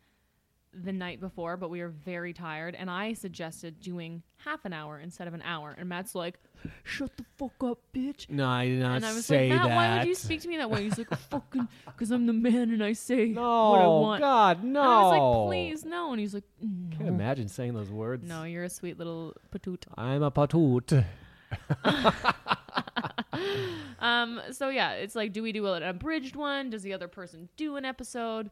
the night before, but we were very tired, and I suggested doing half an hour instead of an hour, and Matt's like, "Shut the fuck up, bitch." No, I did not and I was say like, Matt, that. why would you speak to me that way? He's like, fucking, because I'm the man and I say No, what I want. God, no. And I was like, please, no. And he's like, Can't imagine saying those words. No, you're a sweet little patoot. I'm a patoot. Um, so yeah, it's like, do we do an abridged one? Does the other person do an episode?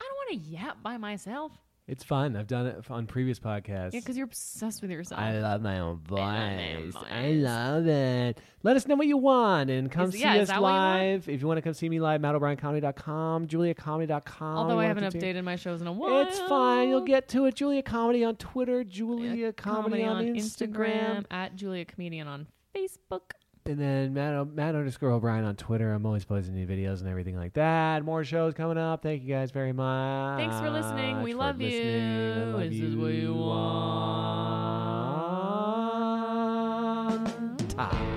I don't want to yap by myself. It's fun. I've done it on previous podcasts. Yeah, because you're obsessed with yourself. I love my own I love voice. I love it. Let us know what you want and come Is- see yeah, us what you live. If you want to come see me live, MattO'BrienComedy.com, JuliaComedy.com. Although I haven't updated my shows in a while. It's fine. You'll get to it. Julia Comedy on Twitter, Julia Yeah, Comedy, on, Instagram. at Julia Comedian on Facebook. And then Matt, Matt underscore O'Brien on Twitter. I'm always posting new videos and everything like that. More shows coming up. Thank you guys very much. Thanks for listening. We for love you. listening. I love This is what you want.